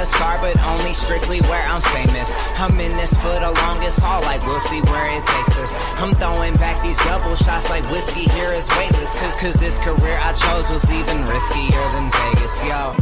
a star, but only strictly where I'm famous. I'm in this for the longest haul, like we'll see where it takes us. I'm throwing back these double shots like whiskey here is weightless. Cause, cause this career I chose was even riskier than Vegas, yo.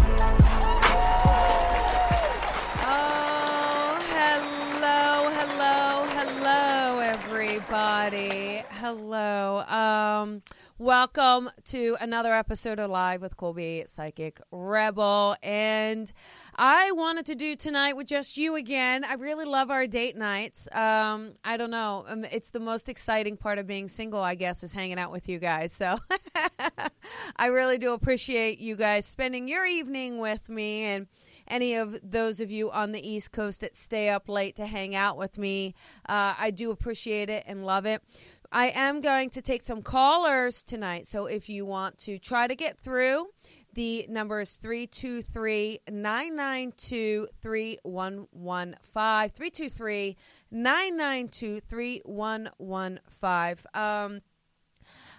Oh, hello, hello, hello, everybody. Hello. Um, welcome to another episode of Live with Colby Psychic Rebel. And I wanted to do tonight with just you again. I really love our date nights. Um, I don't know. Um, it's the most exciting part of being single, I guess, is hanging out with you guys. So I really do appreciate you guys spending your evening with me and any of those of you on the East Coast that stay up late to hang out with me. Uh, I do appreciate it and love it. I am going to take some callers tonight. So if you want to try to get through, the number is 323 992 3115. 323 992 3115. Um,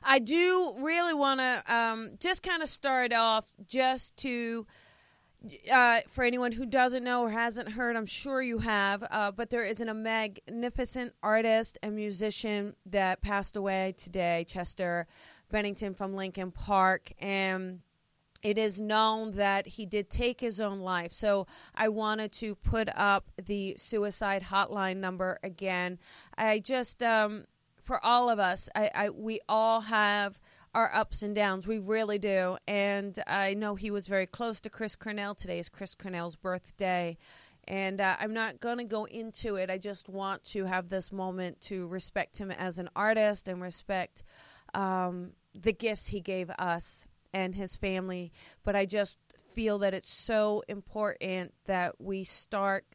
I do really want to um, just kind of start off just to. Uh, for anyone who doesn't know or hasn't heard, I'm sure you have, uh, but there is an, a magnificent artist and musician that passed away today, Chester Bennington from Linkin Park. And it is known that he did take his own life. So I wanted to put up the suicide hotline number again. I just, um, for all of us, I, I we all have our ups and downs. We really do. And I know he was very close to Chris Cornell. Today is Chris Cornell's birthday. And uh, I'm not going to go into it. I just want to have this moment to respect him as an artist and respect um, the gifts he gave us and his family. But I just feel that it's so important that we start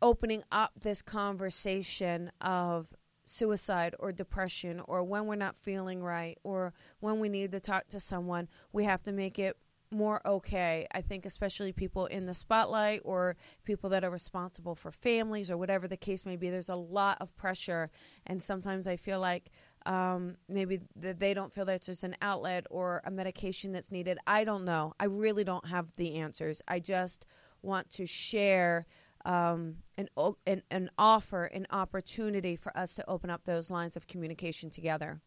opening up this conversation of suicide or depression or when we're not feeling right or when we need to talk to someone, we have to make it more okay. I think, especially people in the spotlight or people that are responsible for families or whatever the case may be, there's a lot of pressure. And sometimes I feel like um, maybe that they don't feel that there's an outlet or a medication that's needed. I don't know. I really don't have the answers. I just want to share um, an, an, an offer, an opportunity for us to open up those lines of communication together.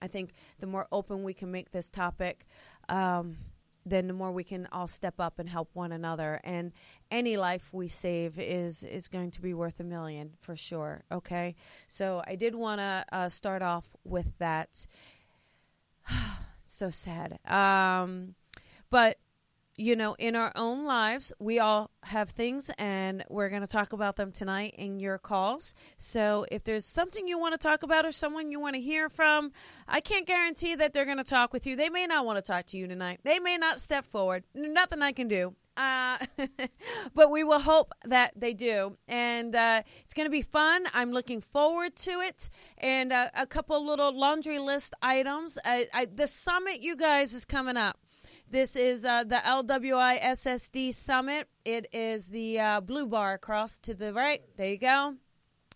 I think the more open we can make this topic, um, then the more we can all step up and help one another. And any life we save is is going to be worth a million for sure. Okay, so I did want to uh, start off with that. so sad, um, but you know, in our own lives, we all have things, and we're going to talk about them tonight in your calls. So, if there's something you want to talk about or someone you want to hear from, I can't guarantee that they're going to talk with you. They may not want to talk to you tonight. They may not step forward. Nothing I can do. Uh, but we will hope that they do. And uh, it's going to be fun. I'm looking forward to it. And uh, a couple little laundry list items. I, I, the summit, you guys, is coming up. This is uh, the LWI SSD Summit. It is the uh, blue bar across to the right. There you go.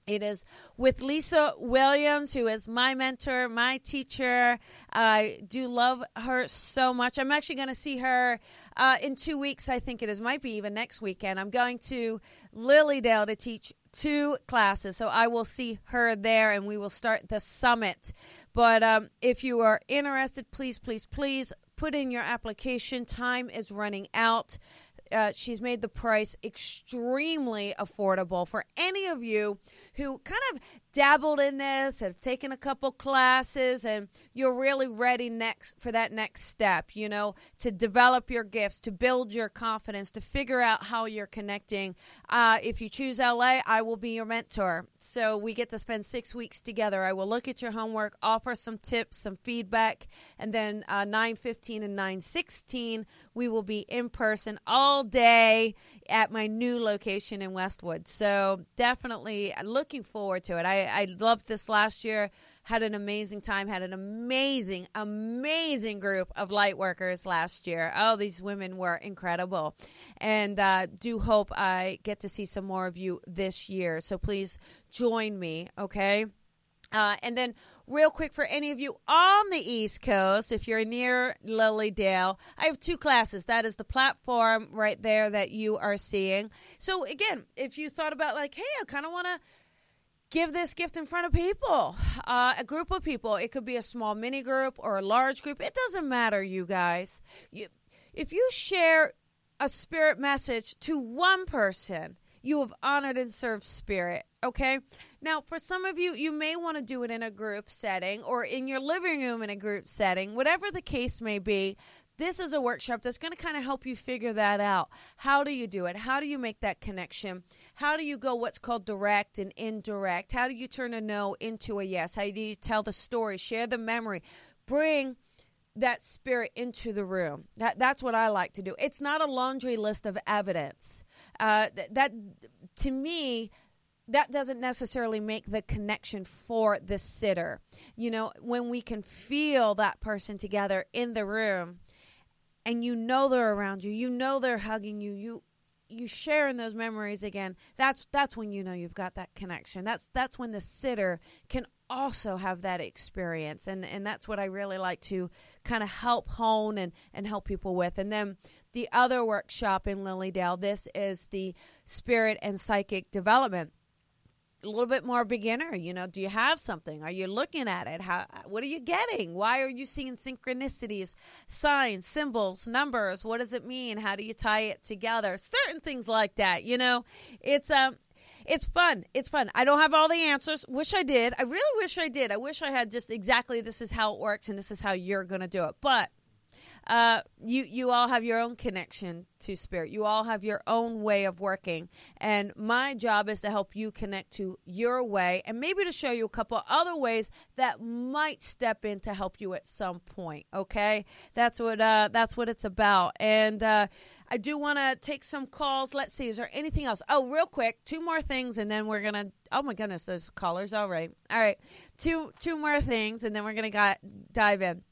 It is with Lisa Williams, who is my mentor, my teacher. I do love her so much. I'm actually going to see her uh, in two weeks. I think it is, might be even next weekend. I'm going to Lily Dale to teach two classes. So I will see her there and we will start the summit. But um, if you are interested, please, please, please put in your application. Time is running out. Uh, she's made the price extremely affordable for any of you who kind of dabbled in this, have taken a couple classes, and you're really ready next for that next step, you know, to develop your gifts, to build your confidence, to figure out how you're connecting. Uh, if you choose LA, I will be your mentor. So we get to spend six weeks together. I will look at your homework, offer some tips, some feedback, and then uh, 915 and 916, we will be in person all day at my new location in Westwood. So definitely looking forward to it. I, I loved this last year. Had an amazing time. Had an amazing, amazing group of light workers last year. Oh, these women were incredible, and uh, do hope I get to see some more of you this year. So please join me, okay? Uh, and then, real quick, for any of you on the East Coast, if you're near Lily Dale, I have two classes. That is the platform right there that you are seeing. So, again, if you thought about, like, hey, I kind of want to give this gift in front of people, uh, a group of people, it could be a small mini group or a large group. It doesn't matter, you guys. You, if you share a spirit message to one person, you have honored and served spirit. Okay. Now, for some of you, you may want to do it in a group setting or in your living room in a group setting, whatever the case may be. This is a workshop that's going to kind of help you figure that out. How do you do it? How do you make that connection? How do you go what's called direct and indirect? How do you turn a no into a yes? How do you tell the story, share the memory, bring that spirit into the room. That that's what I like to do. It's not a laundry list of evidence. Uh, that to me, that doesn't necessarily make the connection for the sitter. You know, when we can feel that person together in the room, and you know they're around you, you know they're hugging you, you you share in those memories again. That's that's when you know you've got that connection. That's that's when the sitter can also have that experience and and that's what I really like to kind of help hone and and help people with and then the other workshop in Lily Dale this is the spirit and psychic development a little bit more beginner you know do you have something are you looking at it how what are you getting why are you seeing synchronicities signs symbols numbers what does it mean how do you tie it together certain things like that you know it's um it's fun. It's fun. I don't have all the answers. Wish I did. I really wish I did. I wish I had just exactly this is how it works and this is how you're going to do it. But uh, you you all have your own connection to spirit. You all have your own way of working, and my job is to help you connect to your way, and maybe to show you a couple other ways that might step in to help you at some point. Okay, that's what uh, that's what it's about, and. Uh, I do want to take some calls. Let's see. Is there anything else? Oh, real quick, two more things, and then we're gonna. Oh my goodness, those callers. All right, all right. Two two more things, and then we're gonna got, dive in.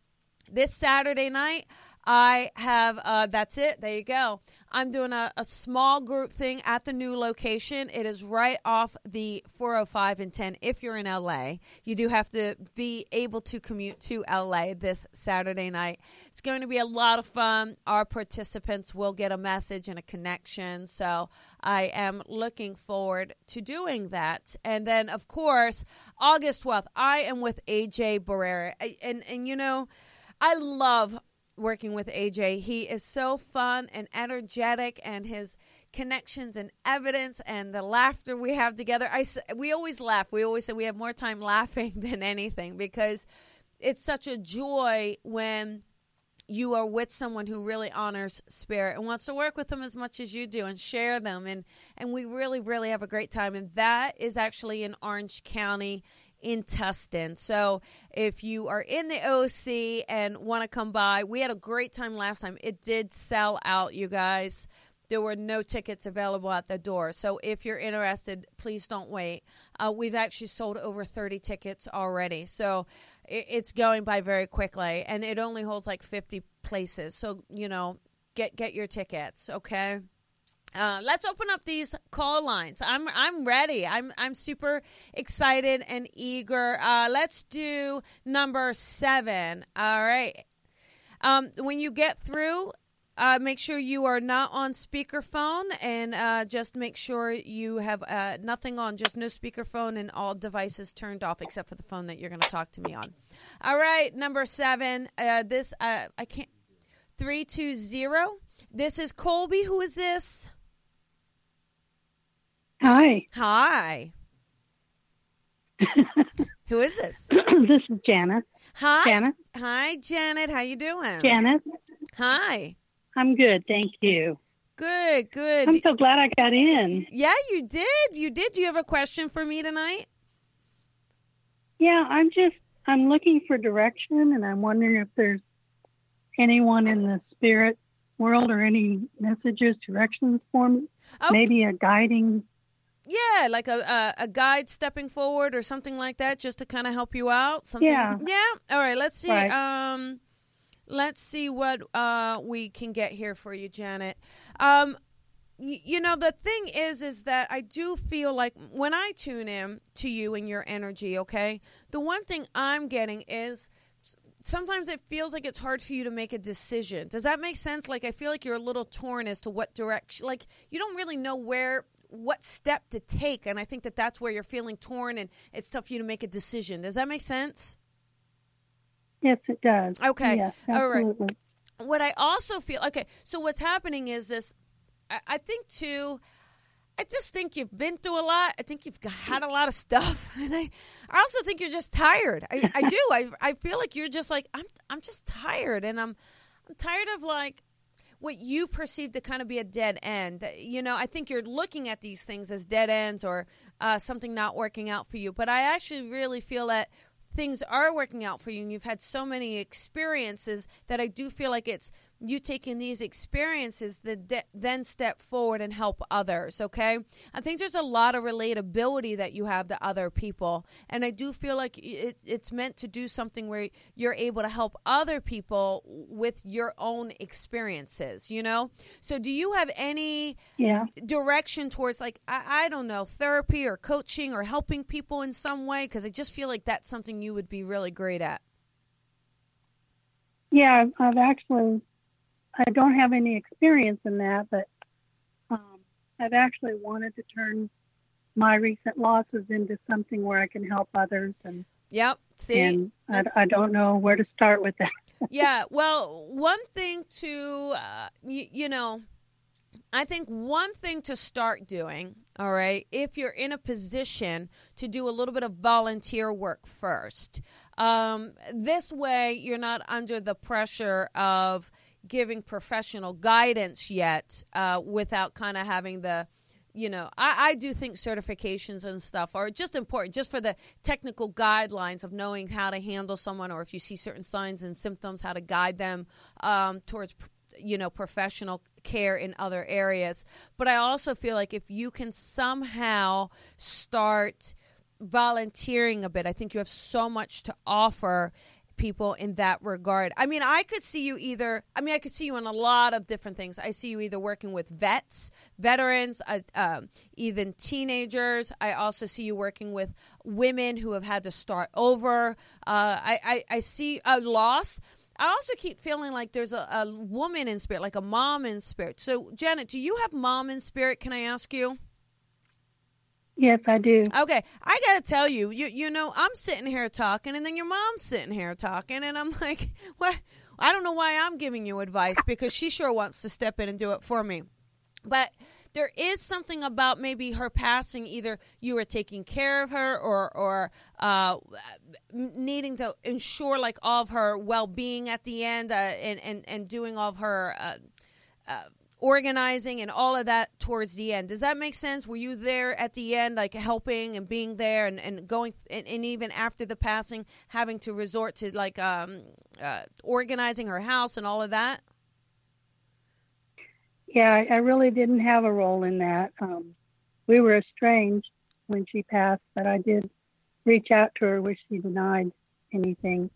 This Saturday night, I have. Uh, that's it. There you go. I'm doing a, a small group thing at the new location. It is right off the 405 and 10. If you're in LA, you do have to be able to commute to LA this Saturday night. It's going to be a lot of fun. Our participants will get a message and a connection. So I am looking forward to doing that. And then, of course, August 12th, I am with AJ Barrera. And, and you know, I love working with AJ. He is so fun and energetic, and his connections and evidence and the laughter we have together. I we always laugh. We always say we have more time laughing than anything because it's such a joy when you are with someone who really honors spirit and wants to work with them as much as you do and share them and and we really really have a great time and that is actually in Orange County in Tustin. So if you are in the OC and want to come by, we had a great time last time. It did sell out, you guys. There were no tickets available at the door. So if you're interested, please don't wait. Uh, we've actually sold over 30 tickets already. So it, it's going by very quickly. And it only holds like 50 places. So, you know, get get your tickets, okay? Uh, let's open up these call lines. I'm I'm ready. I'm I'm super excited and eager. Uh, let's do number seven. All right. Um, when you get through, uh, make sure you are not on speakerphone, and uh, just make sure you have uh, nothing on, just no speakerphone, and all devices turned off except for the phone that you're going to talk to me on. All right, number seven. Uh, this I can't. Three two zero. This is Colby. Who is this? Hi. Hi. Who is this? this is Janet. Hi. Janet. Hi, Janet. How you doing? Janet. Hi. I'm good, thank you. Good, good. I'm so glad I got in. Yeah, you did. You did. Do you have a question for me tonight? Yeah, I'm just I'm looking for direction and I'm wondering if there's anyone in the spirit world or any messages, directions for me. Okay. Maybe a guiding Yeah, like a, a a guide stepping forward or something like that, just to kind of help you out. Something. Yeah. Yeah. All right. Let's see. Right. Um, let's see what uh we can get here for you, Janet. Um, you know the thing is is that i do feel like when i tune in to you and your energy okay the one thing i'm getting is sometimes it feels like it's hard for you to make a decision does that make sense like i feel like you're a little torn as to what direction like you don't really know where what step to take and i think that that's where you're feeling torn and it's tough for you to make a decision does that make sense yes it does okay yes, all right what i also feel okay so what's happening is this I, I think too. I just think you've been through a lot. I think you've had a lot of stuff, and I, I also think you're just tired. I, I do. I, I feel like you're just like I'm. I'm just tired, and I'm, I'm tired of like what you perceive to kind of be a dead end. You know, I think you're looking at these things as dead ends or uh, something not working out for you. But I actually really feel that things are working out for you, and you've had so many experiences that I do feel like it's you taking these experiences that de- then step forward and help others okay? I think there's a lot of relatability that you have to other people and i do feel like it, it's meant to do something where you're able to help other people with your own experiences you know? So do you have any yeah. direction towards like I, I don't know therapy or coaching or helping people in some way? Because i just feel like that's something you would be really great at. Yeah i've actually I don't have any experience in that, but um, I've actually wanted to turn my recent losses into something where I can help others. And yep, see, and I, I, don't know where to start with that. yeah, well, one thing to uh, y- you know, I think one thing to start doing, all right, if you're in a position to do a little bit of volunteer work first, um, this way you're not under the pressure of giving professional guidance yet uh, without kind of having the you know I, I do think certifications and stuff are just important just for the technical guidelines of knowing how to handle someone or if you see certain signs and symptoms how to guide them um, towards you know professional care in other areas. But i also feel like if you can somehow start volunteering a bit i think you have so much to offer people in that regard. I mean, I could see you either, I mean, I could see you in a lot of different things. I see you either working with vets, veterans, uh, um, even teenagers. I also see you working with women who have had to start over. Uh, I, I, I see a loss. I also keep feeling like there's a, a woman in spirit, like a mom in spirit. So, Janet, do you have mom in spirit? Can I ask you? Yes, I do. Okay, I got to tell you, you you know, I'm sitting here talking, and then your mom's sitting here talking, and I'm like, what? I don't know why I'm giving you advice because she sure wants to step in and do it for me, but there is something about maybe her passing. Either you were taking care of her, or or uh, needing to ensure like all of her well being at the end, uh, and and and doing all of her. Uh, uh organizing and all of that towards the end. Does that make sense? Were you there at the end, like helping and being there and, and going, and, and even after the passing, having to resort to like um, uh, organizing her house and all of that? Yeah, I really didn't have a role in that. Um, we were estranged when she passed, but I did reach out to her, which she denied anything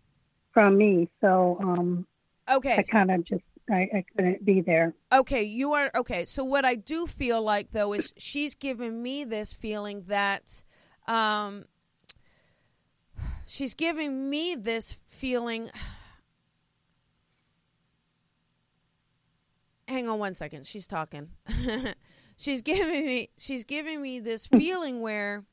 from me. So, um, okay, I kind of just I, I couldn't be there. Okay, you are okay. So what I do feel like though is she's giving me this feeling that um she's giving me this feeling Hang on one second. She's talking. she's giving me she's giving me this feeling where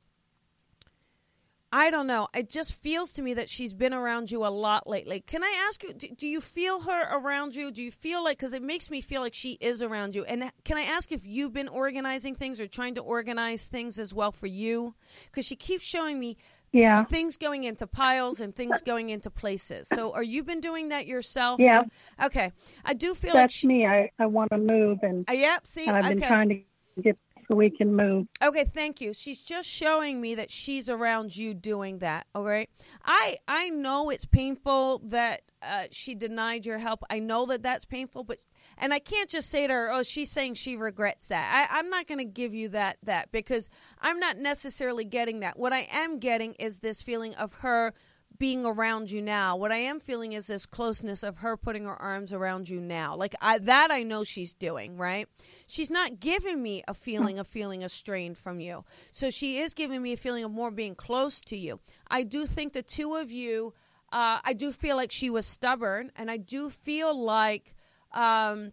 I don't know. It just feels to me that she's been around you a lot lately. Can I ask you, do, do you feel her around you? Do you feel like, because it makes me feel like she is around you. And can I ask if you've been organizing things or trying to organize things as well for you? Because she keeps showing me yeah. things going into piles and things going into places. So are you been doing that yourself? Yeah. Okay. I do feel That's like she, me. I, I want to move and, uh, yep, see, and I've been trying to get so we can move. Okay, thank you. She's just showing me that she's around you doing that. All right. I I know it's painful that uh, she denied your help. I know that that's painful, but and I can't just say to her, "Oh, she's saying she regrets that." I, I'm not going to give you that that because I'm not necessarily getting that. What I am getting is this feeling of her being around you now. What I am feeling is this closeness of her putting her arms around you now. Like I, that I know she's doing, right? She's not giving me a feeling of feeling estranged from you. So she is giving me a feeling of more being close to you. I do think the two of you uh, I do feel like she was stubborn and I do feel like um,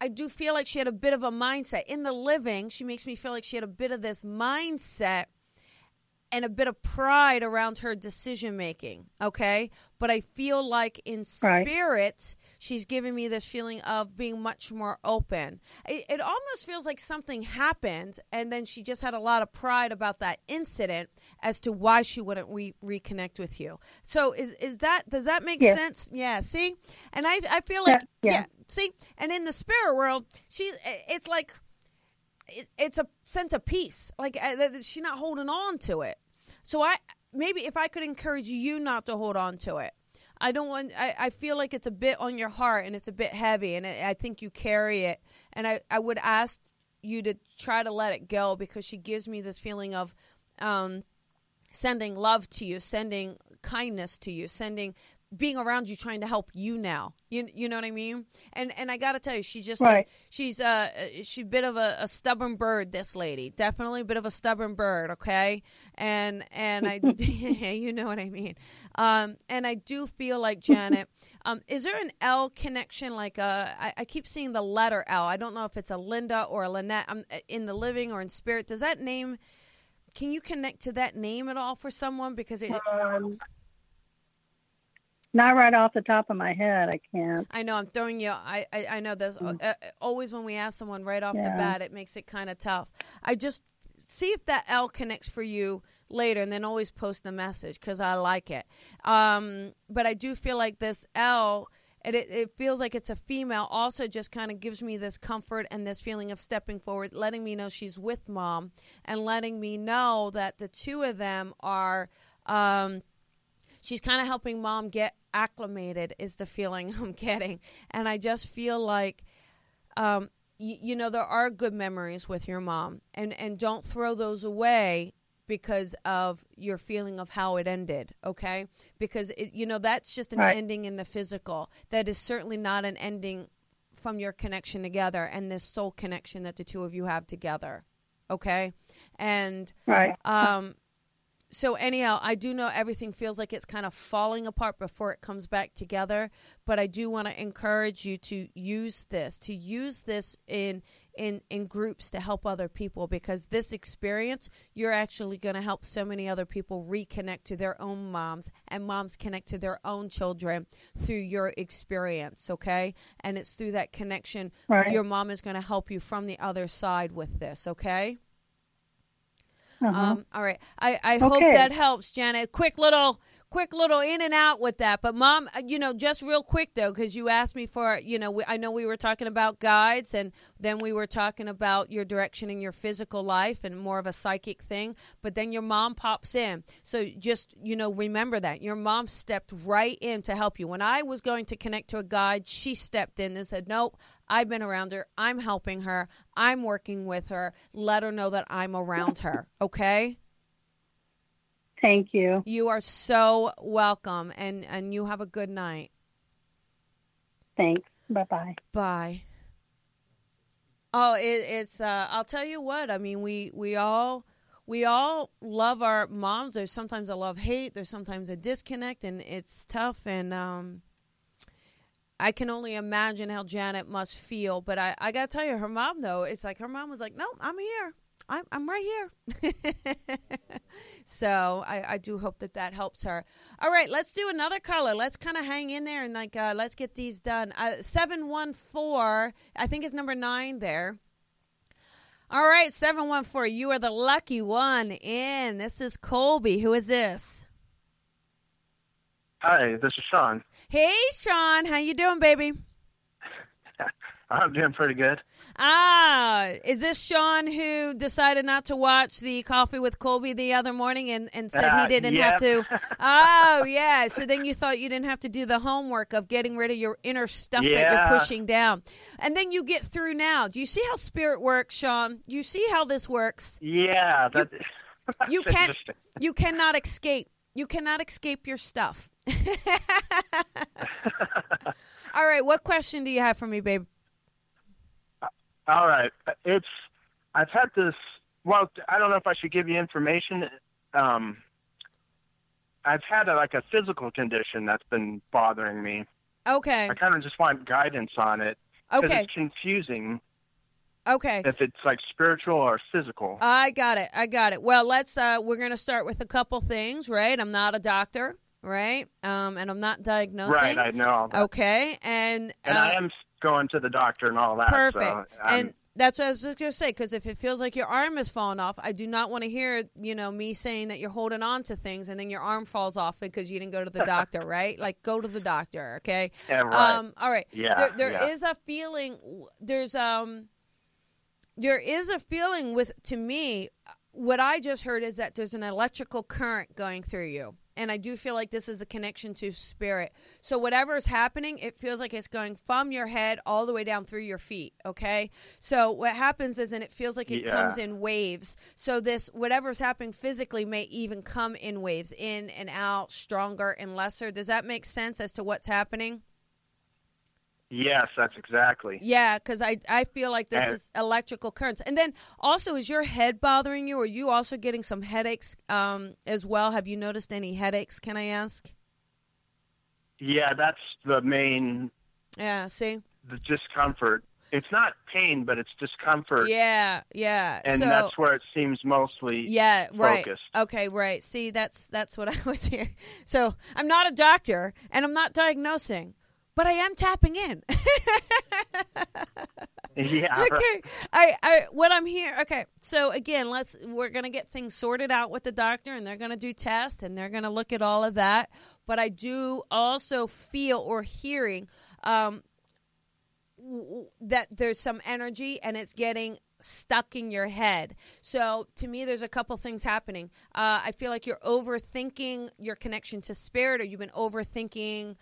I do feel like she had a bit of a mindset in the living. She makes me feel like she had a bit of this mindset and a bit of pride around her decision making. Okay. But I feel like in spirit, right. she's giving me this feeling of being much more open. It, it, almost feels like something happened, and then she just had a lot of pride about that incident as to why she wouldn't re- reconnect with you. So, is, is that, does that make yes. sense? Yeah. See? And I, I feel like, yeah, yeah. See? And in the spirit world, she, it's like, it's a sense of peace. Like uh, she's not holding on to it. So I maybe if I could encourage you not to hold on to it. I don't want. I, I feel like it's a bit on your heart and it's a bit heavy, and I think you carry it. And I I would ask you to try to let it go because she gives me this feeling of um, sending love to you, sending kindness to you, sending being around you trying to help you now. You you know what i mean? And and i gotta tell you she's just right. she's uh she's a bit of a, a, stubborn bird this lady. Definitely a bit of a stubborn bird okay? And and i you know what i mean. Um and i do feel like janet um is there an l connection? Like a uh, I, I keep seeing the letter l. I don't know if it's a linda or a lynette i'm uh, in the living or in spirit. Does that name can you connect to that name at all for someone? Because it um not right off the top of my head, I can't. I know I'm throwing you. I I, I know this. Mm. Uh, always when we ask someone right off yeah. the bat, it makes it kind of tough. I just see if that L connects for you later, and then always post a message because I like it. Um, but I do feel like this L. And it, it feels like it's a female also just kind of gives me this comfort and this feeling of stepping forward letting me know she's with mom and letting me know that the two of them are um, she's kind of helping mom get acclimated is the feeling I'm getting. And I just feel like, um, y- you know, there are good memories with your mom, and, and don't throw those away because of your feeling of how it ended, okay? Because, it, you know, that's just an right. ending in the physical. That is certainly not an ending from your connection together and this soul connection that the two of you have together, okay? And, right. um, so anyhow i do know everything feels like it's kind of falling apart before it comes back together but i do want to encourage you to use this to use this in in in groups to help other people because this experience you're actually going to help so many other people reconnect to their own moms and moms connect to their own children through your experience okay and it's through that connection right. your mom is going to help you from the other side with this okay uh-huh. Um, all right. I, I okay. hope that helps, Janet. Quick little quick little in and out with that. But mom, uh, you know, just real quick though, because you asked me for, you know, we, I know we were talking about guides, and then we were talking about your direction in your physical life and more of a psychic thing. But then your mom pops in, so just you know, remember that your mom stepped right in to help you. When I was going to connect to a guide, she stepped in and said, "Nope, I've been around her. I'm helping her. I'm working with her. Let her know that I'm around her. Okay? Thank you. You are so welcome and and you have a good night. Thanks. Bye-bye. Bye. Oh, it, it's uh I'll tell you what. I mean, we we all we all love our moms. There's sometimes a love hate, there's sometimes a disconnect and it's tough and um I can only imagine how Janet must feel. But I, I got to tell you, her mom, though, it's like her mom was like, no, I'm here. I'm, I'm right here. so I, I do hope that that helps her. All right, let's do another color. Let's kind of hang in there and like uh, let's get these done. Uh, seven one four, I think it's number nine there. All right, seven one four. You are the lucky one in. This is Colby. Who is this? Hi, this is Sean. Hey, Sean. How you doing, baby? I'm doing pretty good. Ah, is this Sean who decided not to watch the Coffee with Colby the other morning and, and said uh, he didn't yep. have to? oh, yeah. So then you thought you didn't have to do the homework of getting rid of your inner stuff yeah. that you're pushing down. And then you get through now. Do you see how spirit works, Sean? You see how this works? Yeah. That, you, you can you cannot escape you cannot escape your stuff. All right, what question do you have for me, babe? All right. It's I've had this. Well, I don't know if I should give you information. Um, I've had a, like a physical condition that's been bothering me. Okay. I kind of just want guidance on it Okay. it's confusing Okay. if it's like spiritual or physical. I got it. I got it. Well, let's uh we're going to start with a couple things, right? I'm not a doctor, right? Um and I'm not diagnosing. right, I know. Okay. And And uh, I am going to the doctor and all that. Perfect. So and that's what I was just going to say because if it feels like your arm is falling off, I do not want to hear, you know, me saying that you're holding on to things and then your arm falls off because you didn't go to the doctor, right? Like go to the doctor, okay? yeah, right. Um all right. Yeah, There there yeah. is a feeling there's um there is a feeling with to me what I just heard is that there's an electrical current going through you. And I do feel like this is a connection to spirit. So whatever is happening, it feels like it's going from your head all the way down through your feet. Okay. So what happens is, and it feels like it Yeah. comes in waves. So this whatever's happening physically may even come in waves, in and out, stronger and lesser. Does that make sense as to what's happening? Yes, that's exactly. Yeah, because I I feel like this And- is electrical currents. And then also, is your head bothering you? Are you also getting some headaches um, as well? Have you noticed any headaches? Can I ask? Yeah, that's the main Yeah. See. the discomfort. It's not pain, but it's discomfort, Yeah. Yeah. and so, that's where it seems mostly Yeah, right. focused. Okay, right. See, that's that's what I was here. So I'm not a doctor and I'm not diagnosing, but I am tapping in. Yeah, okay. I, I what i'm here okay. So again let's we're gonna get things sorted out with the doctor and they're gonna do tests and they're gonna look at all of that. But i do also feel or hearing um that there's some energy and it's getting stuck in your head. So to me there's a couple things happening. Uh, i feel like you're overthinking your connection to spirit or you've been overthinking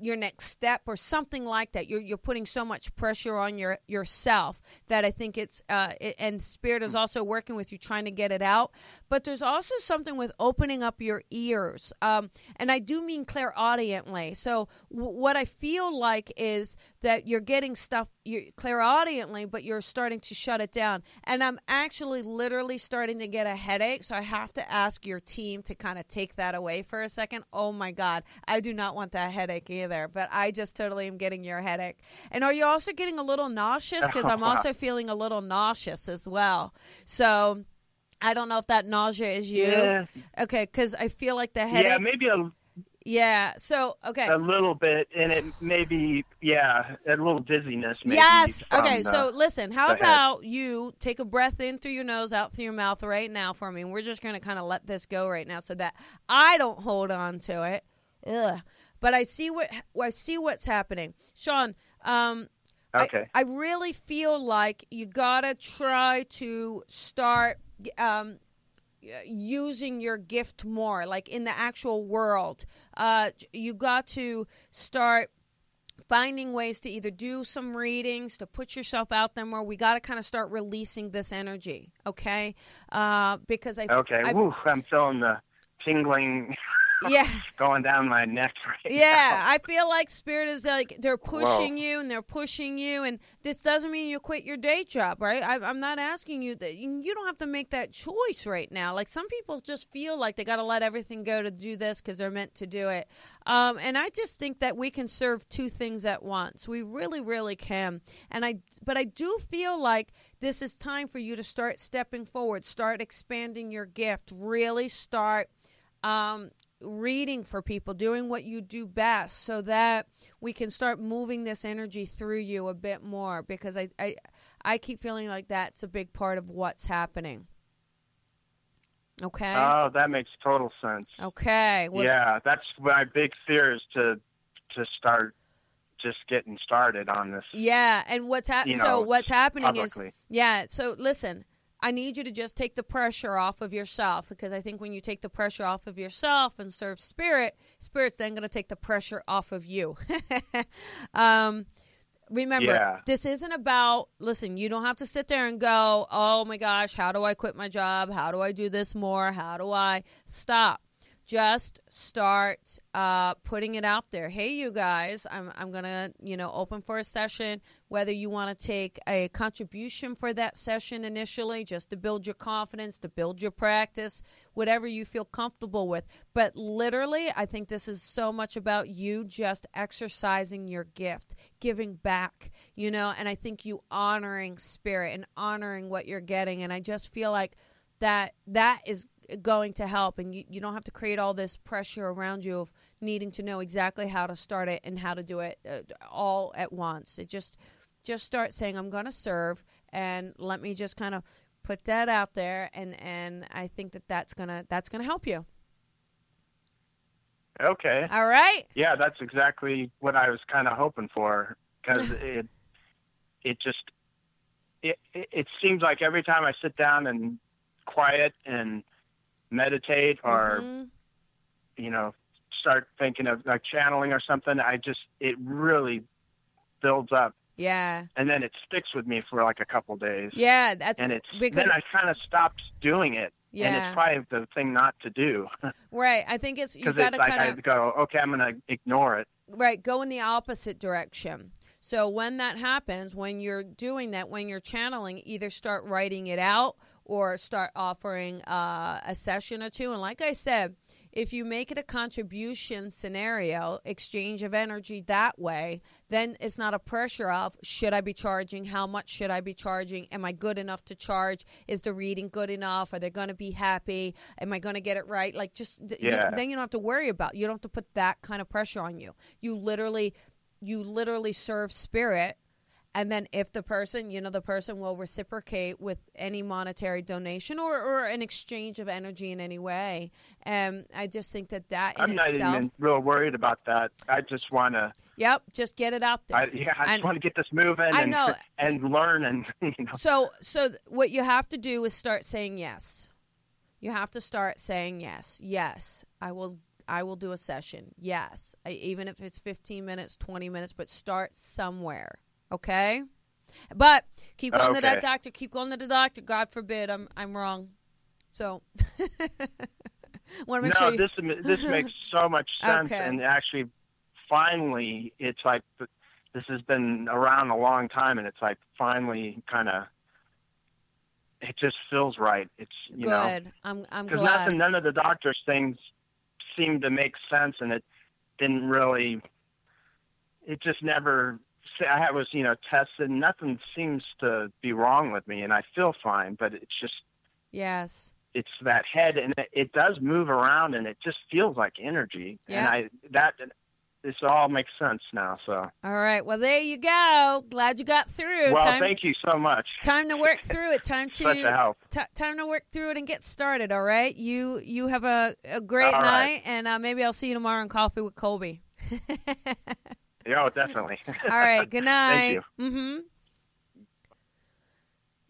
your next step or something like that. You're you're putting so much pressure on your yourself that I think it's uh it, and spirit is also working with you trying to get it out. But there's also something with opening up your ears, um, and I do mean clairaudiently. So w- what I feel like is that you're getting stuff you clairaudiently, but you're starting to shut it down. And I'm actually literally starting to get a headache. So I have to ask your team to kind of take that away for a second. Oh my God. I do not want that headache either, but I just totally am getting your headache. And are you also getting a little nauseous? Because I'm also feeling a little nauseous as well. So I don't know if that nausea is you. Yeah, Okay. Because I feel like the headache. yeah, maybe a, Yeah. So, okay. a little bit, and it maybe yeah, a little dizziness. Maybe yes. Okay. the- so listen, how the head. about you take a breath in through your nose, out through your mouth right now for me? And we're just going to kind of let this go right now so that I don't hold on to it. Ugh. But I see what I see what's happening, Sean. Um, I- okay, I, really feel like you gotta try to start um, using your gift more, like in the actual world. Uh, you got to start finding ways to either do some readings to put yourself out there more we got to kind of start releasing this energy okay uh, because i okay. I, Woo, I'm feeling the tingling yeah. Going down my neck. Right yeah i feel like spirit is like they're pushing you and they're pushing you and this doesn't mean you quit your day job right? I, i'm not asking you that you you don't have to make that choice right now. Like some people just feel like they got to let everything go to do this because they're meant to do it. Um, and i just think that we can serve two things at once. We really really can. And i but i do feel like this is time for you to start stepping forward start expanding your gift really start um, reading for people, doing what you do best, so that we can start moving this energy through you a bit more. Because I, I, I keep feeling like that's a big part of what's happening. Okay. Oh, that makes total sense. okay. Well, yeah, that's my big fear is to to start just getting started on this. Yeah, and what's hap- You so what's happening publicly. is yeah. So listen, I need you to just take the pressure off of yourself because I think when you take the pressure off of yourself and serve spirit, spirit's then going to take the pressure off of you. um, remember, Yeah. this isn't about. Listen, you don't have to sit there and go, "Oh my gosh, how do I quit my job? How do I do this more? How do I stop?" Just start uh, putting it out there. Hey, you guys, I'm, I'm going to, you know, open for a session, whether you want to take a contribution for that session initially, just to build your confidence, to build your practice, whatever you feel comfortable with. But literally, I think this is so much about you just exercising your gift, giving back, you know, and I think you honoring spirit and honoring what you're getting. And I just feel like that that is going to help and you, you don't have to create all this pressure around you of needing to know exactly how to start it and how to do it uh, all at once. It just just start saying i'm going to serve and let me just kind of put that out there and and i think that that's going to that's going to help you. Okay. all right? Yeah, that's exactly what I was kind of hoping for because it it just it, it it seems like every time I sit down and quiet and meditate or Mhm. you know start thinking of like channeling or something, I just it really builds up yeah and then it sticks with me for like a couple days. yeah that's And it's because then I kind of stopped doing it. And it's probably the thing not to do right i think it's you because got to like kind I of go, okay, I'm to ignore it. Right, go in the opposite direction. So when that happens, when you're doing that, when you're channeling, either start writing it out or start offering uh, a session or two. And like I said, if you make it a contribution scenario, exchange of energy that way, then it's not a pressure of should I be charging? How much should I be charging? Am I good enough to charge? Is the reading good enough? Are they going to be happy? Am I going to get it right? Like just th- you- then you don't have to worry about. You don't have to put that kind of pressure on you. You literally you literally serve spirit and then if the person you know the person will reciprocate with any monetary donation or, or an exchange of energy in any way and i just think that that in I'm not itself even real worried about that. I just want to, yep just get it out there I, yeah, I just want to get this moving I and know. and learn and you know. so so what you have to do is start saying yes you have to start saying yes yes i will i will do a session yes I, even if it's 15 minutes 20 minutes but start somewhere okay but keep going to that doctor keep going to the doctor god forbid i'm i'm wrong so want to make no, sure you, this this makes so much sense, Okay. and actually, finally, it's like this has been around a long time, and it's like finally kind of. It just feels right. It's you know i'm i'm because glad nothing, none of the doctor's things seemed to make sense, and it didn't really. It just never. I was you know tested. Nothing seems to be wrong with me, and I feel fine. But it's just yes it's that head and it, it does move around and it just feels like energy Yeah. and i that this all makes sense now so all right well there you go glad you got through well time, thank you so much time to work through it time to such a help T- time to work through it and get started. All right, you you have a, a great All night, right. and uh, maybe I'll see you tomorrow in coffee with Colby. yeah oh, definitely All right, good night. Thank you. Mm-hmm.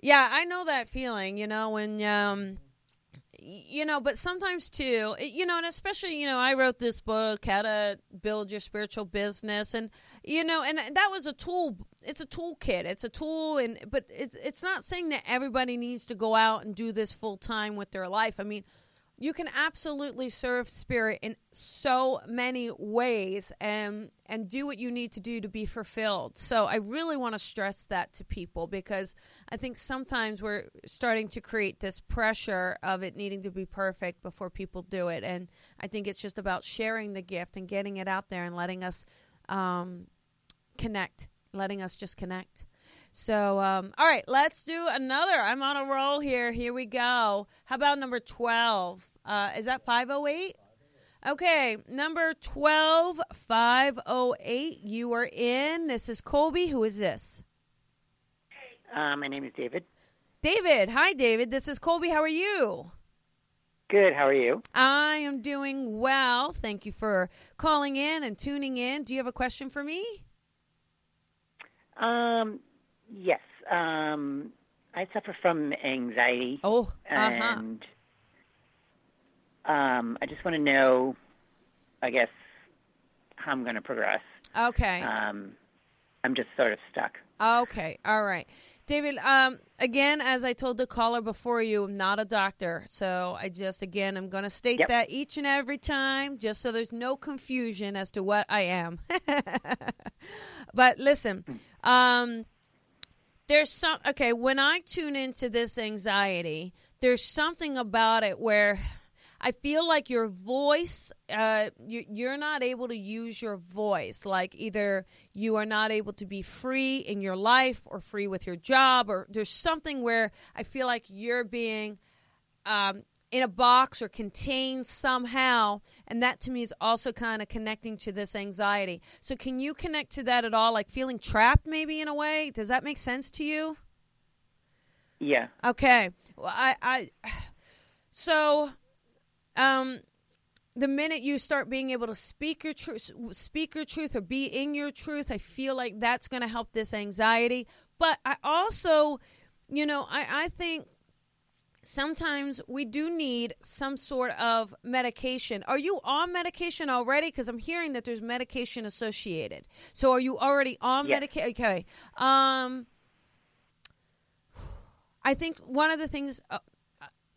Yeah, I know that feeling. You know when um, you know, but sometimes too, you know, and especially you know, I wrote this book, How to Build Your Spiritual Business, and you know, and that was a tool. It's a toolkit. It's a tool, and but it's it's not saying that everybody needs to go out and do this full time with their life. I mean, you can absolutely serve spirit in so many ways and and do what you need to do to be fulfilled. So I really want to stress that to people because I think sometimes we're starting to create this pressure of it needing to be perfect before people do it and I think it's just about sharing the gift and getting it out there and letting us um, connect, letting us just connect. So, um, all right, let's do another. I'm on a roll here. Here we go. How about number 12? Uh, is that 508? Okay, number 12, 508. You are in. This is Colby. Who is this? Uh, my name is David. David. Hi, David. This is Colby. How are you? Good. How are you? I am doing well. Thank you for calling in and tuning in. Do you have a question for me? Um, yes. Um, I suffer from anxiety, Oh, uh huh. and um, I just want to know, I guess, how I'm going to progress. Okay. Um, I'm just sort of stuck. Okay, all right. David, um, again, as I told the caller before you, I'm not a doctor. So I just, again, I'm going to state Yep. that each and every time, just so there's no confusion as to what I am. but listen, um, there's some, okay, when I tune into this anxiety, there's something about it where I feel like your voice, uh, you, you're not able to use your voice. Like either you are not able to be free in your life or free with your job, or there's something where I feel like you're being um, in a box or contained somehow. And that to me is also kind of connecting to this anxiety. So, can you connect to that at all? Like feeling trapped, maybe in a way? Does that make sense to you? Yeah. Okay. Well, I, I, so, um, the minute you start being able to speak your truth, speak your truth, or be in your truth, I feel like that's going to help this anxiety. But I also, you know, I, I think sometimes we do need some sort of medication. Are you on medication already? Because I'm hearing that there's medication associated. So are you already on Yes. medication? Okay. Um, I think one of the things.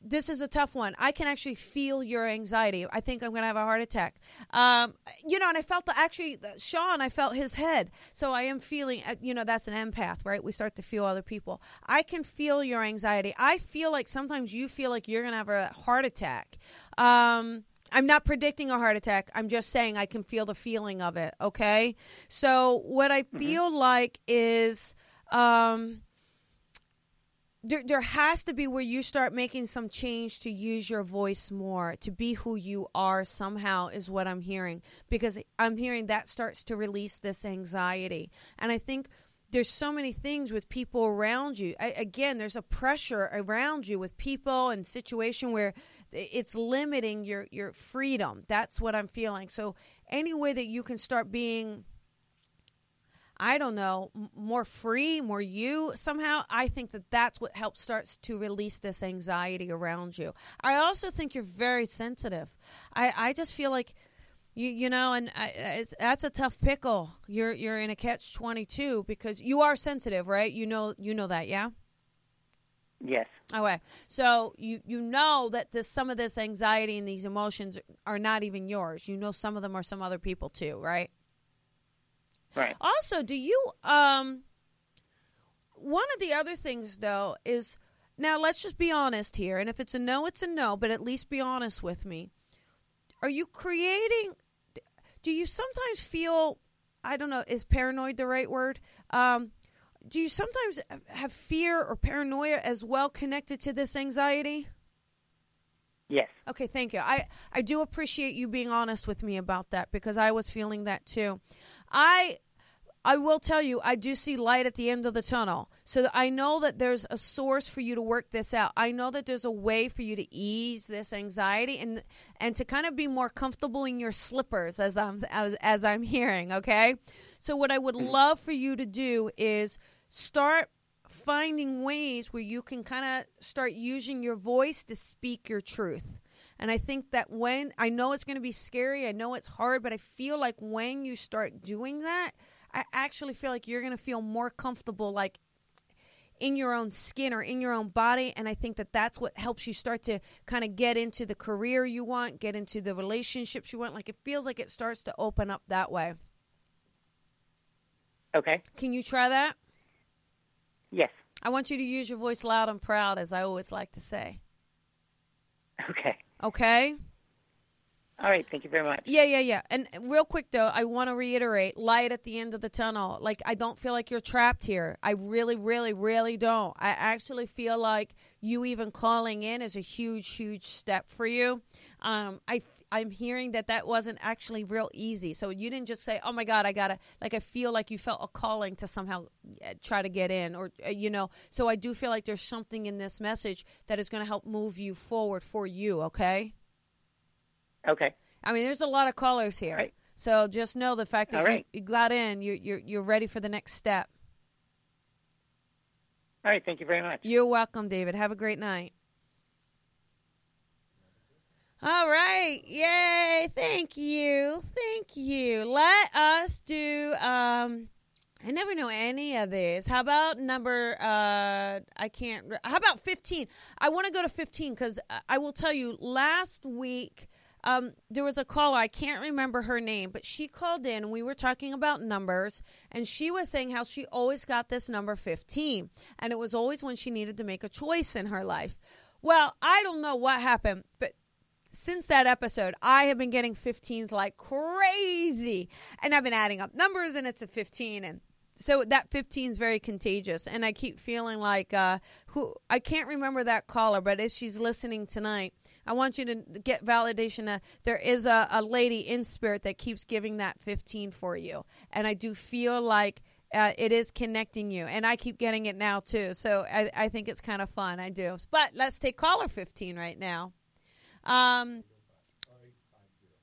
This is a tough one. I can actually feel your anxiety. I think I'm going to have a heart attack. Um, you know, and I felt the, actually, the, Sean, I felt his head. So I am feeling, uh, you know, that's an empath, right? We start to feel other people. I can feel your anxiety. I feel like sometimes you feel like you're going to have a heart attack. Um, I'm not predicting a heart attack. I'm just saying I can feel the feeling of it. Okay. So what I feel like is, um, there, there has to be where you start making some change to use your voice more to be who you are somehow is what i'm hearing because i'm hearing that starts to release this anxiety. And i think there's so many things with people around you. I, again there's a pressure around you with people and situation where it's limiting your your freedom. That's what i'm feeling. So any way that you can start being I don't know, more free, more you somehow. I think that that's what helps starts to release this anxiety around you. I also think you're very sensitive. I, I just feel like you you know, and I, it's, that's a tough pickle. You're you're in a catch twenty two because you are sensitive, right? You know you know that, yeah. Yes. Okay, so you you know that this some of this anxiety and these emotions are not even yours. You know some of them are some other people too, right? Right. Also, do you um one of the other things though is now let's just be honest here and if it's a no it's a no, but at least be honest with me. Are you creating do you sometimes feel I don't know, is paranoid the right word? Um do you sometimes have fear or paranoia as well connected to this anxiety? Yes. Okay, thank you. I I do appreciate you being honest with me about that because I was feeling that too. I I will tell you I do see light at the end of the tunnel. So I know that there's a source for you to work this out. I know that there's a way for you to ease this anxiety and and to kind of be more comfortable in your slippers as I'm as, as I'm hearing, okay? So what I would mm-hmm. love for you to do is start finding ways where you can kind of start using your voice to speak your truth. And I think that when I know it's going to be scary, I know it's hard, but I feel like when you start doing that, I actually feel like you're going to feel more comfortable like in your own skin or in your own body and I think that that's what helps you start to kind of get into the career you want, get into the relationships you want. Like it feels like it starts to open up that way. Okay. Can you try that? Yes. I want you to use your voice loud and proud, as I always like to say. Okay. Okay? All right. Thank you very much. Yeah, yeah, yeah. And real quick, though, I want to reiterate light at the end of the tunnel. Like, I don't feel like you're trapped here. I really, really, really don't. I actually feel like you even calling in is a huge, huge step for you. Um, I, I'm hearing that that wasn't actually real easy. So you didn't just say, oh my God, I got to, like, I feel like you felt a calling to somehow uh, try to get in or, uh, you know. So I do feel like there's something in this message that is going to help move you forward for you, okay? Okay. I mean, there's a lot of callers here. Right. So just know the fact that you, right. you got in, you're, you're, you're ready for the next step. All right. Thank you very much. You're welcome, David. Have a great night. All right. Yay. Thank you. Thank you. Let us do um I never know any of these. How about number? Uh, I can't. re- How about fifteen? I want to go to fifteen because I will tell you. Last week, um, there was a caller. I can't remember her name, but she called in. and We were talking about numbers, and she was saying how she always got this number fifteen, and it was always when she needed to make a choice in her life. Well, I don't know what happened, but since that episode, I have been getting 15s like crazy. And I've been adding up numbers and it's a 15 and so that 15 is very contagious and I keep feeling like uh who I can't remember that caller, but if she's listening tonight, I want you to get validation uh, there is a, a lady in spirit that keeps giving that 15 for you. And I do feel like uh, it is connecting you, and I keep getting it now too. So I, I think it's kind of fun. I do. But let's take caller 15 right now. Um,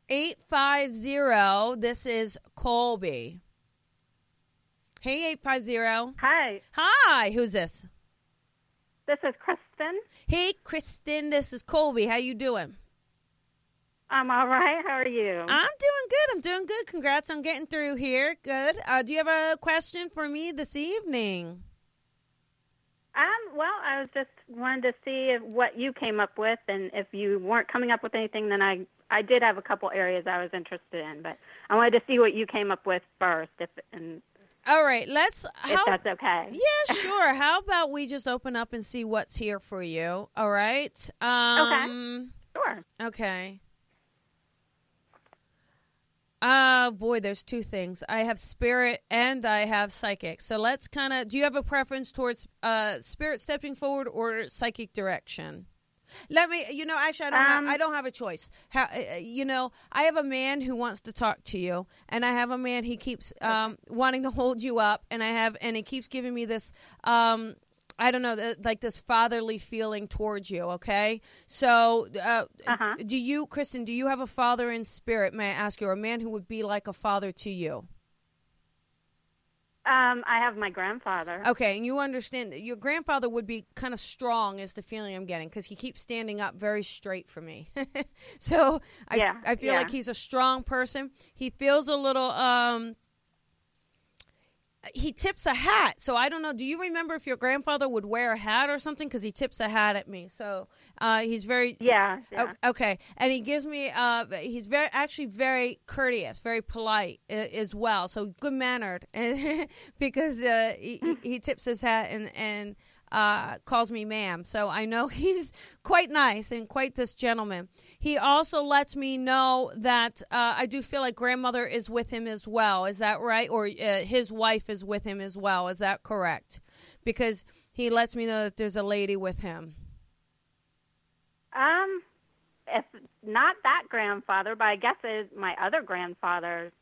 850. This is Colby. Hey, 850. Hi, Hi, who's this? this is Kristen. Hey, Kristen. This is Colby. How you doing? I'm all right. How are you? I'm doing good. I'm doing good. Congrats on getting through here. Good. Uh, do you have a question for me this evening? Um, well, I was just wanted to see if, what you came up with, and if you weren't coming up with anything, then I I did have a couple areas I was interested in, but I wanted to see what you came up with first, if and All right. Let's. if How, that's okay. Yeah, sure. How about we just open up and see what's here for you? All right. Um, Sure. okay. Uh boy, there's two things. I have spirit and I have psychic. So let's kind of. Do you have a preference towards uh spirit stepping forward or psychic direction? Let me. You know, actually, I don't. have, Um, I don't have a choice. How, uh, you know, I have a man who wants to talk to you, and I have a man he keeps um, wanting to hold you up, and I have, and he keeps giving me this. Um, I don't know, th- like this fatherly feeling towards you. Okay, so uh, Uh-huh. do you, Kristen? Do you have a father in spirit? May I ask you, or a man who would be like a father to you? Um, I have my grandfather. Okay, and you understand that your grandfather would be kind of strong, is the feeling I'm getting, because he keeps standing up very straight for me. so I, Yeah, I feel yeah. like he's a strong person. He feels a little. um he tips a hat, so I don't know. Do you remember if your grandfather would wear a hat or something? Because he tips a hat at me, so uh, he's very Yeah. yeah. Okay, and he gives me. Uh, he's very actually very courteous, very polite uh, as well. So good mannered, because uh, he, he- he tips his hat and and uh, calls me ma'am. So I know he's quite nice and quite this gentleman. He also lets me know that uh, I do feel like grandmother is with him as well. Is that right? Or uh, his wife is with him as well. Is that correct? Because he lets me know that there's a lady with him. Um, if not that grandfather, but I guess it is my other grandfather,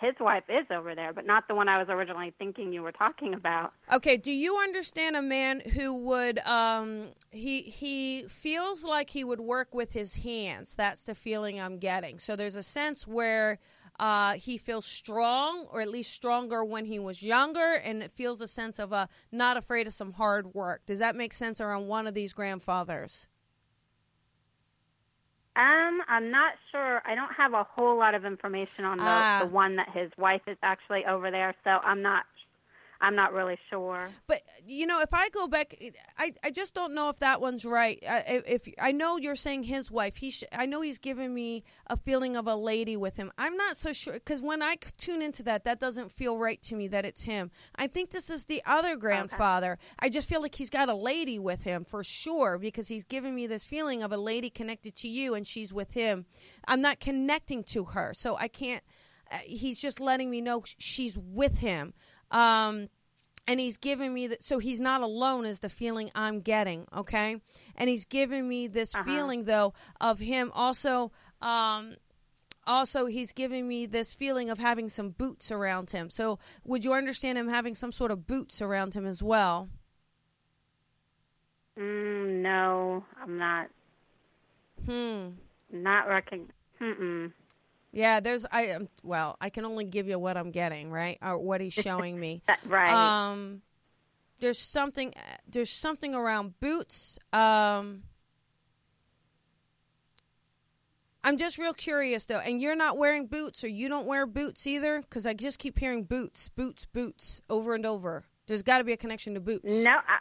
his wife is over there, but not the one I was originally thinking you were talking about. Okay, do you understand a man who would um he he feels like he would work with his hands. That's the feeling I'm getting. So there's a sense where uh, he feels strong, or at least stronger when he was younger, and it feels a sense of uh, not afraid of some hard work. Does that make sense around one of these grandfathers? Um, I'm not sure. I don't have a whole lot of information on the, Ah. the one that his wife is actually over there, so I'm not. I'm not really sure. But you know, if I go back, I, I just don't know if that one's right. I, if I know you're saying his wife, he sh- I know he's giving me a feeling of a lady with him. I'm not so sure because when I tune into that, that doesn't feel right to me that it's him. I think this is the other grandfather. I just feel like he's got a lady with him for sure because he's giving me this feeling of a lady connected to you and she's with him. I'm not connecting to her, so I can't. Uh, he's just letting me know she's with him. Um, and he's giving me that so he's not alone is the feeling i'm getting okay and he's giving me this Uh-huh. feeling though of him also um also he's giving me this feeling of having some boots around him so would you understand him having some sort of boots around him as well Mm, no, I'm not. hmm Not recon. Yeah there's i um, well i can only give you what i'm getting right or what he's showing me right. Um, there's something. There's something around boots. Um, I'm just real curious though, and you're not wearing boots, or you don't wear boots either, because I just keep hearing boots, boots, boots over and over. There's got to be a connection to boots. No, I,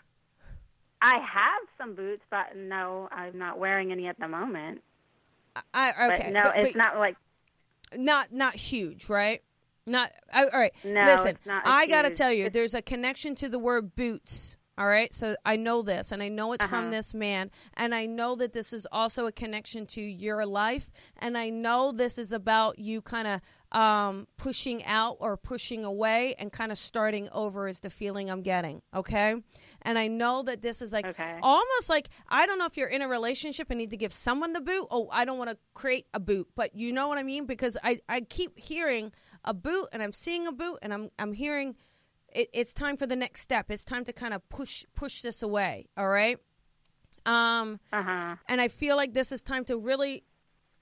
I have some boots, but no, I'm not wearing any at the moment. I okay, But no, but- it's but not like not not huge, right? Not all right. No, Listen, it's not I gotta tell you, there's a connection to the word boots. All right, so I know this, and I know it's from Uh-huh. this man, and I know that this is also a connection to your life, and I know this is about you kind of um, pushing out or pushing away and kind of starting over is the feeling I'm getting. Okay, and I know that this is like Okay. almost like I don't know if you're in a relationship and need to give someone the boot. Oh, I don't want to create a boot, but you know what I mean because I I keep hearing a boot and I'm seeing a boot and I'm I'm hearing it, it's time for the next step. It's time to kind of push push this away. All right. Um, uh huh. and I feel like this is time to really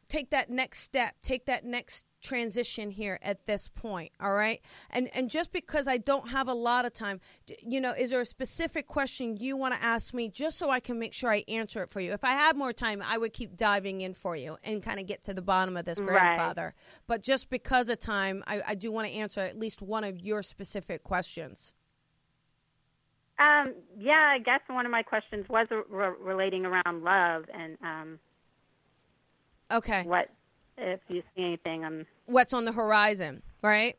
take that next step, take that next transition here at this point, all right? And and just because I don't have a lot of time, you know, is there a specific question you want to ask me just so I can make sure I answer it for you? If I had more time, I would keep diving in for you and kind of get to the bottom of this Right. grandfather. But just because of time, I, I do want to answer at least one of your specific questions. Um, yeah, I guess one of my questions was re- relating around love and um, Okay. what if you see anything on. What's on the horizon, right?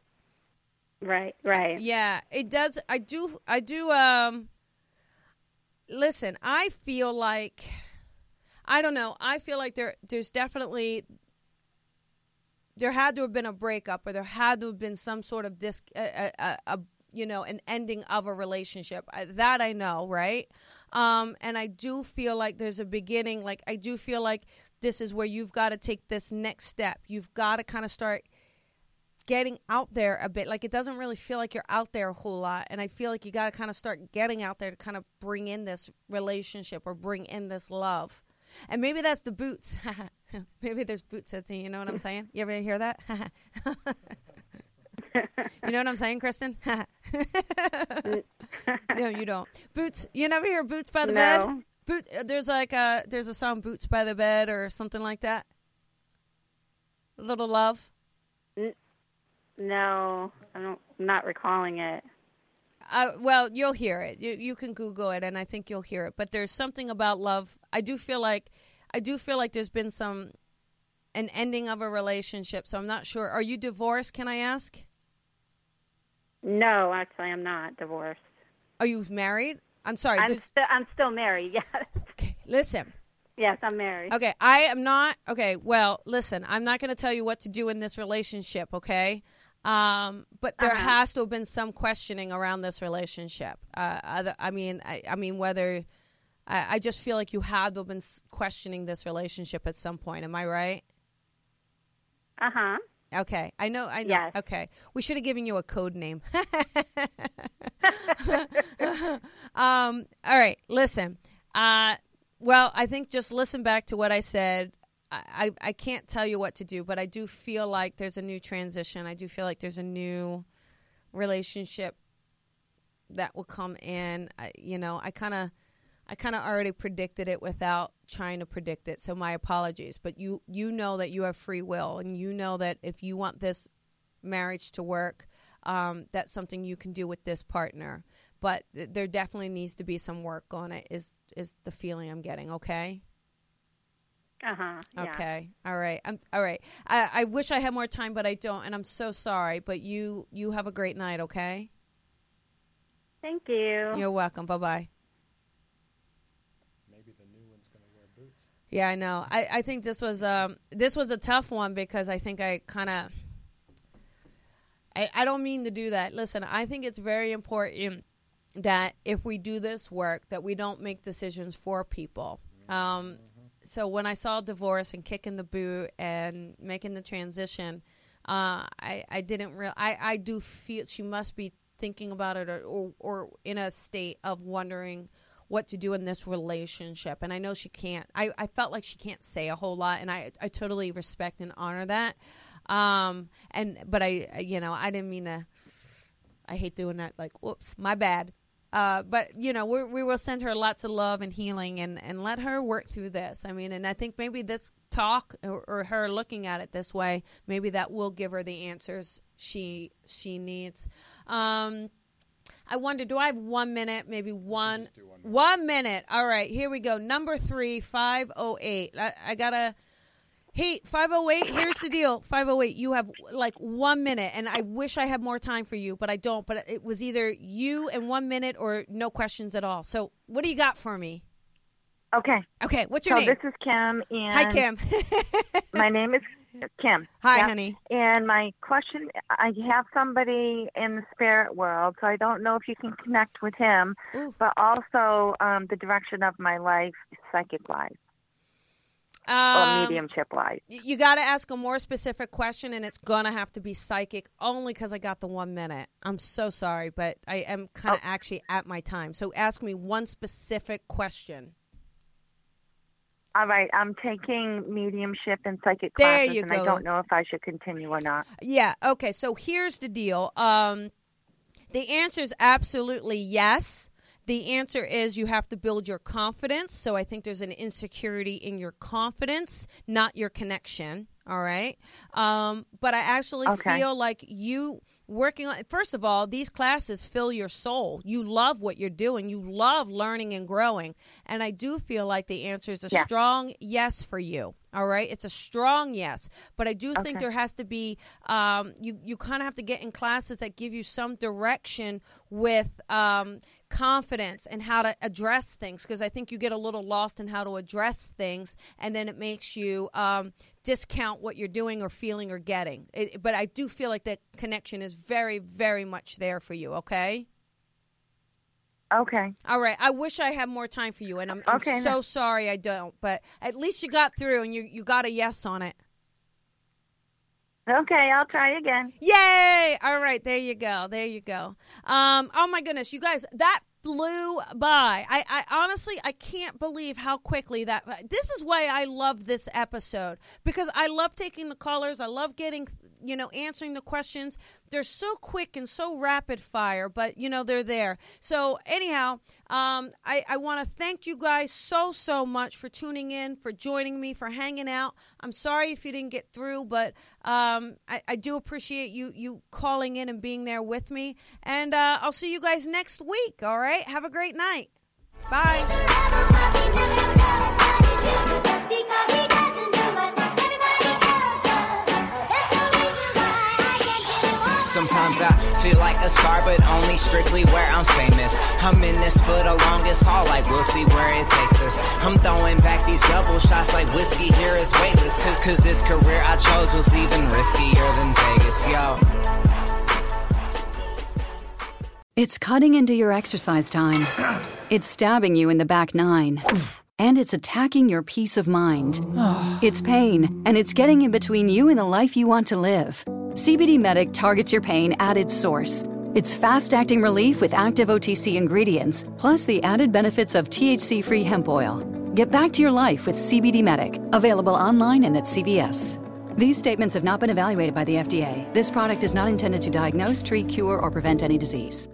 Right, right. Yeah, it does. I do. I do. Um, listen, I feel like I don't know. I feel like there. There's definitely there had to have been a breakup, or there had to have been some sort of dis. A, a, a you know, an ending of a relationship. I, that I know, right? Um, and I do feel like there's a beginning. Like I do feel like this is where you've got to take this next step. You've got to kind of start getting out there a bit. Like it doesn't really feel like you're out there a whole lot. And I feel like you got to kind of start getting out there to kind of bring in this relationship or bring in this love. And maybe that's the boots. maybe there's boots at the, you know what I'm saying? You ever hear that? you know what I'm saying, Kristen? Mm. no, you don't. Boots. You never hear boots by the bed? Boot. uh, There's like a there's a song "Boots by the Bed" or something like that. Little love. No, I'm not recalling it. Uh, well, you'll hear it. You you can Google it, and I think you'll hear it. But there's something about love. I do feel like, I do feel like there's been some, an ending of a relationship. So I'm not sure. Are you divorced? Can I ask? No, actually, I'm not divorced. Are you married? I'm sorry. I'm still. I'm still married. Yes. okay, listen. Yes, I'm married. Okay, I am not. Okay, well, listen. I'm not going to tell you what to do in this relationship. Okay. Um, but there Uh-huh. has to have been some questioning around this relationship. Uh, other, I mean, I, I mean, whether I, I just feel like you have to have been questioning this relationship at some point. Am I right? Uh huh. Okay, I know. I know. Yes. Okay, we should have given you a code name. um. All right. Listen. Uh. Well, I think just listen back to what I said. I, I I can't tell you what to do, but I do feel like there's a new transition. I do feel like there's a new relationship that will come in. I, you know, I kind of. I kind of already predicted it without trying to predict it. So my apologies, but you you know that you have free will and you know that if you want this marriage to work, um, that's something you can do with this partner. But th- there definitely needs to be some work on it. Is is the feeling I'm getting? Okay. Uh huh. Yeah. Okay. All right. I'm all right. I, I wish I had more time, but I don't, and I'm so sorry. But you you have a great night. Okay. Thank you. You're welcome. Bye bye. Yeah, I know. I, I think this was um this was a tough one because I think I kind of I, I don't mean to do that. Listen, I think it's very important that if we do this work that we don't make decisions for people. Um so when I saw divorce and kicking the boot and making the transition, uh, I I didn't real I I do feel she must be thinking about it or, or or in a state of wondering what to do in this relationship and i know she can't i, I felt like she can't say a whole lot and I, I totally respect and honor that um and but i you know i didn't mean to i hate doing that like whoops my bad uh, but you know, we we will send her lots of love and healing, and and let her work through this. I mean, and I think maybe this talk or, or her looking at it this way, maybe that will give her the answers she she needs. Um, I wonder, do I have one minute? Maybe one, one minute. All right, here we go. Number three, 508. I, I got to. Hey, 508, here's the deal. 508, you have like one minute, and I wish I had more time for you, but I don't. But it was either you and one minute or no questions at all. So, what do you got for me? Okay. Okay, what's your so name? this is Kim, and Hi, Kim. my name is Kim. Hi, Yep. honey. And my question, I have somebody in the spirit world, so I don't know if you can connect with him, Ooh. but also um, the direction of my life, psychic life or Um, mediumship life. You got to ask a more specific question, and it's going to have to be psychic only because I got the one minute. I'm so sorry, but I am kind Oh. of actually at my time. So ask me one specific question. All right, I'm taking mediumship and psychic There classes, and go. I don't know if I should continue or not. Yeah. Okay. So here's the deal. Um, the answer is absolutely yes. The answer is you have to build your confidence. So I think there's an insecurity in your confidence, not your connection. All right. Um, but I actually Okay. feel like you working on, first of all, these classes fill your soul. You love what you're doing, you love learning and growing. And I do feel like the answer is a Yeah. strong yes for you. All right. It's a strong yes. But I do think there has to be, um, you, you kind of have to get in classes that give you some direction with um, confidence and how to address things because I think you get a little lost in how to address things and then it makes you um, discount what you're doing or feeling or getting. It, but I do feel like that connection is very, very much there for you, okay? Okay. All right. I wish I had more time for you, and I'm, I'm Okay, so no. sorry I don't. But at least you got through, and you you got a yes on it. Okay, I'll try again. Yay! All right, there you go. There you go. Um, oh my goodness, you guys, that flew by. I, I honestly, I can't believe how quickly that. This is why I love this episode because I love taking the callers. I love getting, you know, answering the questions. They're so quick and so rapid fire, but you know they're there. So anyhow, um, I, I want to thank you guys so so much for tuning in, for joining me, for hanging out. I'm sorry if you didn't get through, but um, I, I do appreciate you you calling in and being there with me. And uh, I'll see you guys next week. All right, have a great night. Bye. Sometimes feel like a star, but only strictly where I'm famous. I'm in this for the longest haul, like we'll see where it takes us. I'm throwing back these double shots like whiskey here is weightless. Cause, cause this career I chose was even riskier than Vegas, yo. It's cutting into your exercise time. It's stabbing you in the back nine. And it's attacking your peace of mind. It's pain, and it's getting in between you and the life you want to live. CBD Medic targets your pain at its source. It's fast acting relief with active OTC ingredients, plus the added benefits of THC free hemp oil. Get back to your life with CBD Medic, available online and at CVS. These statements have not been evaluated by the FDA. This product is not intended to diagnose, treat, cure, or prevent any disease.